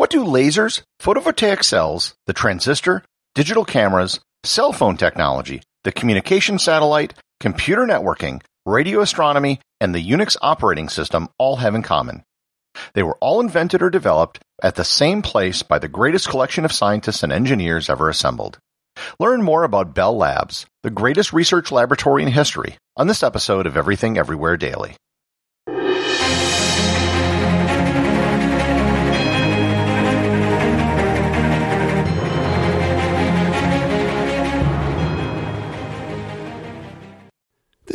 What do lasers, photovoltaic cells, the transistor, digital cameras, cell phone technology, the communication satellite, computer networking, radio astronomy, and the Unix operating system all have in common? They were all invented or developed at the same place by the greatest collection of scientists and engineers ever assembled. Learn more about Bell Labs, the greatest research laboratory in history, on this episode of Everything Everywhere Daily.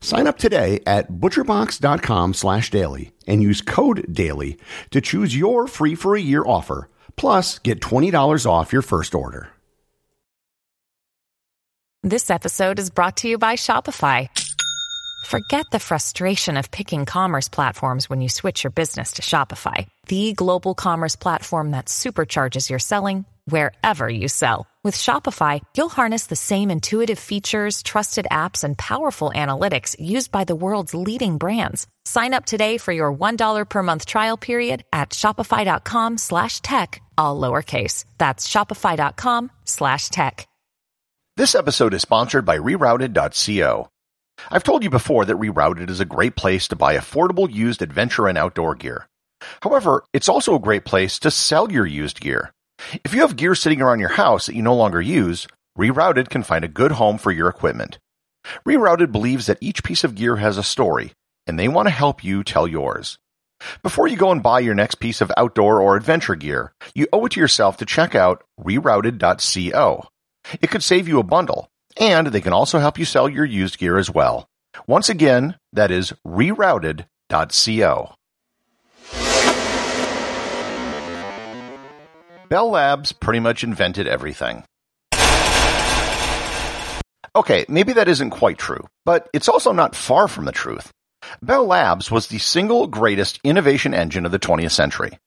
Sign up today at butcherbox.com slash daily and use code DAILY to choose your free for a year offer, plus get $20 off your first order. This episode is brought to you by Shopify. Forget the frustration of picking commerce platforms when you switch your business to Shopify, the global commerce platform that supercharges your selling wherever you sell. With Shopify, you'll harness the same intuitive features, trusted apps, and powerful analytics used by the world's leading brands. Sign up today for your $1 per month trial period at shopify.com slash tech, all lowercase. That's shopify.com slash tech. This episode is sponsored by Rerouted.co. I've told you before that Rerouted is a great place to buy affordable used adventure and outdoor gear. However, it's also a great place to sell your used gear. If you have gear sitting around your house that you no longer use, Rerouted can find a good home for your equipment. Rerouted believes that each piece of gear has a story, and they want to help you tell yours. Before you go and buy your next piece of outdoor or adventure gear, you owe it to yourself to check out rerouted.co. It could save you a bundle, and they can also help you sell your used gear as well. Once again, that is rerouted.co. Bell Labs pretty much invented everything. Okay, maybe that isn't quite true, but it's also not far from the truth. Bell Labs was the single greatest innovation engine of the 20th century.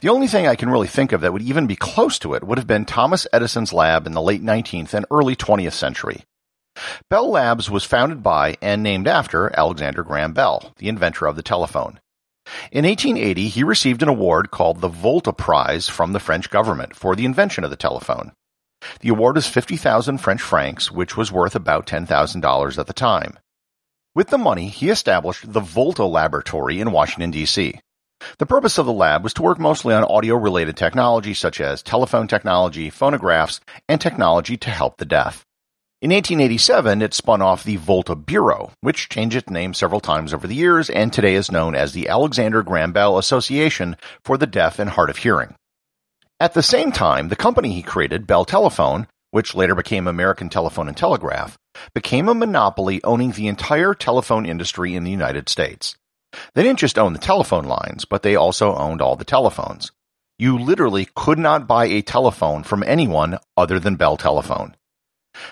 The only thing I can really think of that would even be close to it would have been Thomas Edison's lab in the late 19th and early 20th century. Bell Labs was founded by and named after Alexander Graham Bell, the inventor of the telephone. In 1880, he received an award called the Volta Prize from the French government for the invention of the telephone. The award is 50,000 French francs, which was worth about $10,000 at the time. With the money, he established the Volta Laboratory in Washington, D.C. The purpose of the lab was to work mostly on audio-related technology such as telephone technology, phonographs, and technology to help the deaf. In 1887, it spun off the Volta Bureau, which changed its name several times over the years and today is known as the Alexander Graham Bell Association for the Deaf and Hard of Hearing. At the same time, the company he created, Bell Telephone, which later became American Telephone and Telegraph, became a monopoly owning the entire telephone industry in the United States. They didn't just own the telephone lines, but they also owned all the telephones. You literally could not buy a telephone from anyone other than Bell Telephone.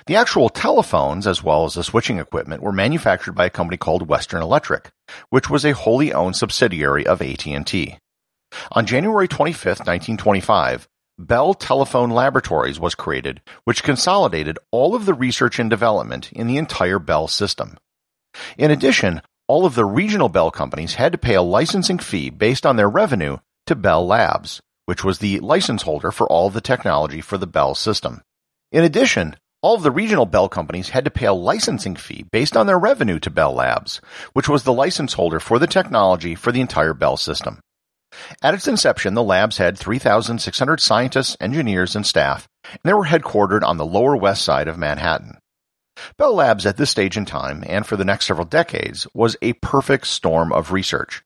The actual telephones, as well as the switching equipment, were manufactured by a company called Western Electric, which was a wholly owned subsidiary of AT&T. On January 25, 1925, Bell Telephone Laboratories was created, which consolidated all of the research and development in the entire Bell system. In addition, all of the regional Bell companies had to pay a licensing fee based on their revenue to Bell Labs, which was the license holder for all the technology for the Bell system. In addition, all of the regional Bell companies had to pay a licensing fee based on their revenue to Bell Labs, which was the license holder for the technology for the entire Bell system. At its inception, the labs had 3,600 scientists, engineers, and staff, and they were headquartered on the lower west side of Manhattan. Bell Labs at this stage in time, and for the next several decades, was a perfect storm of research.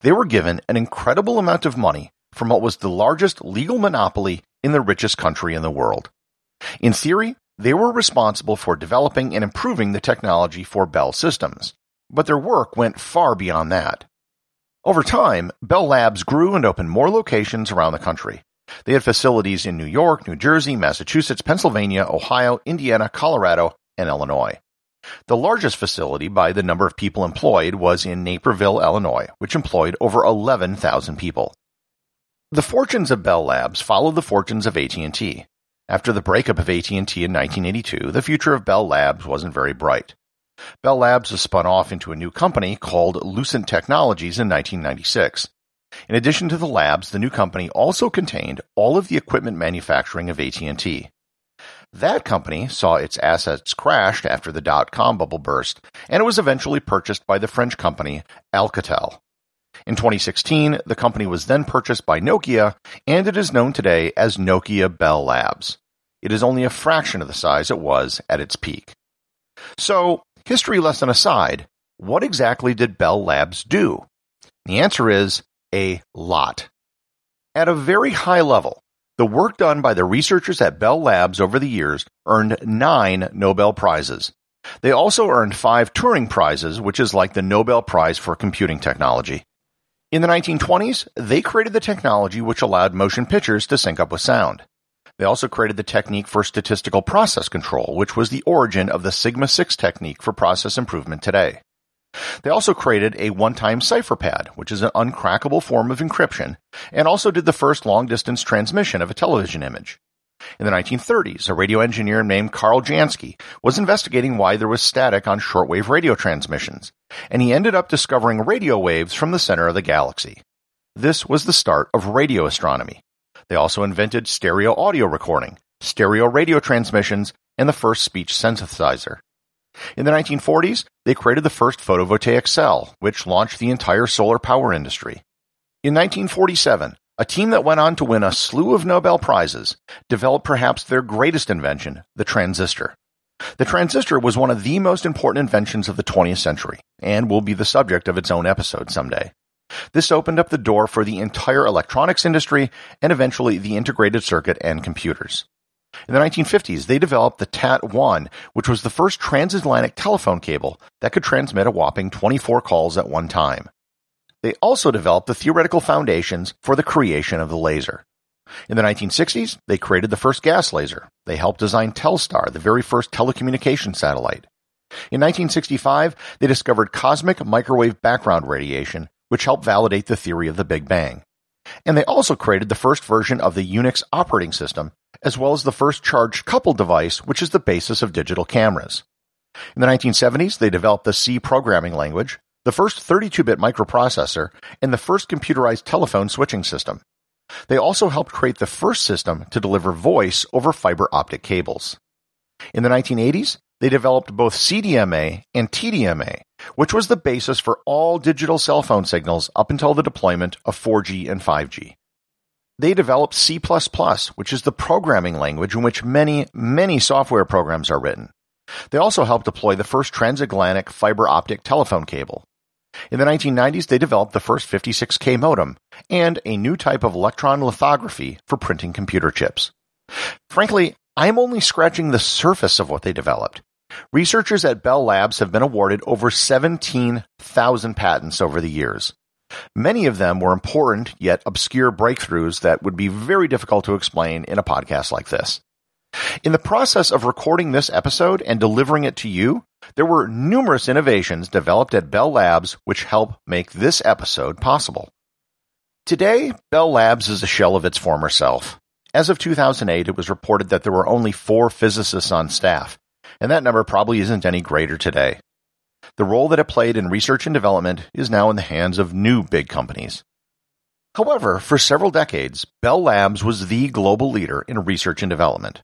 They were given an incredible amount of money from what was the largest legal monopoly in the richest country in the world. In theory, they were responsible for developing and improving the technology for Bell systems, but their work went far beyond that. Over time, Bell Labs grew and opened more locations around the country. They had facilities in New York, New Jersey, Massachusetts, Pennsylvania, Ohio, Indiana, Colorado, and Illinois. The largest facility by the number of people employed was in Naperville, Illinois, which employed over 11,000 people. The fortunes of Bell Labs followed the fortunes of AT&T. After the breakup of AT&T in 1982, the future of Bell Labs wasn't very bright. Bell Labs was spun off into a new company called Lucent Technologies in 1996. In addition to the labs, the new company also contained all of the equipment manufacturing of AT&T. That company saw its assets crashed after the dot-com bubble burst, and it was eventually purchased by the French company Alcatel. In 2016, the company was then purchased by Nokia, and it is known today as Nokia Bell Labs. It is only a fraction of the size it was at its peak. So, history lesson aside, what exactly did Bell Labs do? The answer is a lot. At a very high level, the work done by the researchers at Bell Labs over the years earned nine Nobel Prizes. They also earned five Turing Prizes, which is like the Nobel Prize for computing technology. In the 1920s, they created the technology which allowed motion pictures to sync up with sound. They also created the technique for statistical process control, which was the origin of the Sigma 6 technique for process improvement today. They also created a one-time cipher pad, which is an uncrackable form of encryption, and also did the first long-distance transmission of a television image. In the 1930s, a radio engineer named Karl Jansky was investigating why there was static on shortwave radio transmissions, and he ended up discovering radio waves from the center of the galaxy. This was the start of radio astronomy. They also invented stereo audio recording, stereo radio transmissions, and the first speech synthesizer. In the 1940s, they created the first photovoltaic cell, which launched the entire solar power industry. In 1947, a team that went on to win a slew of Nobel Prizes developed perhaps their greatest invention, the transistor. The transistor was one of the most important inventions of the 20th century and will be the subject of its own episode someday. This opened up the door for the entire electronics industry and eventually the integrated circuit and computers. In the 1950s, they developed the TAT-1, which was the first transatlantic telephone cable that could transmit a whopping 24 calls at one time. They also developed the theoretical foundations for the creation of the laser. In the 1960s, they created the first gas laser. They helped design Telstar, the very first telecommunication satellite. In 1965, they discovered cosmic microwave background radiation, which helped validate the theory of the Big Bang. And they also created the first version of the Unix operating system as well as the first charged coupled device, which is the basis of digital cameras. In the 1970s, they developed the C programming language, the first 32-bit microprocessor, and the first computerized telephone switching system. They also helped create the first system to deliver voice over fiber optic cables. In the 1980s, they developed both CDMA and TDMA, which was the basis for all digital cell phone signals up until the deployment of 4G and 5G. They developed C++, which is the programming language in which many, many software programs are written. They also helped deploy the first transatlantic fiber optic telephone cable. In the 1990s, they developed the first 56K modem and a new type of electron lithography for printing computer chips. Frankly, I'm only scratching the surface of what they developed. Researchers at Bell Labs have been awarded over 17,000 patents over the years. Many of them were important yet obscure breakthroughs that would be very difficult to explain in a podcast like this. In the process of recording this episode and delivering it to you, there were numerous innovations developed at Bell Labs which help make this episode possible. Today, Bell Labs is a shell of its former self. As of 2008, it was reported that there were only four physicists on staff, and that number probably isn't any greater today. The role that it played in research and development is now in the hands of new big companies. However, for several decades, Bell Labs was the global leader in research and development.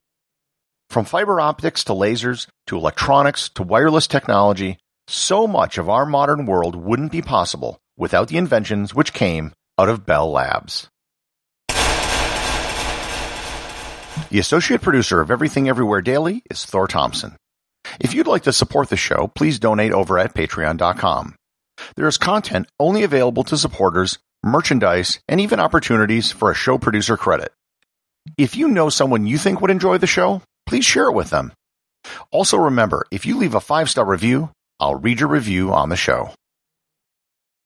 From fiber optics to lasers to electronics to wireless technology, so much of our modern world wouldn't be possible without the inventions which came out of Bell Labs. The associate producer of Everything Everywhere Daily is Thor Thompson. If you'd like to support the show, please donate over at patreon.com. There is content only available to supporters, merchandise, and even opportunities for a show producer credit. If you know someone you think would enjoy the show, please share it with them. Also remember, if you leave a five-star review, I'll read your review on the show.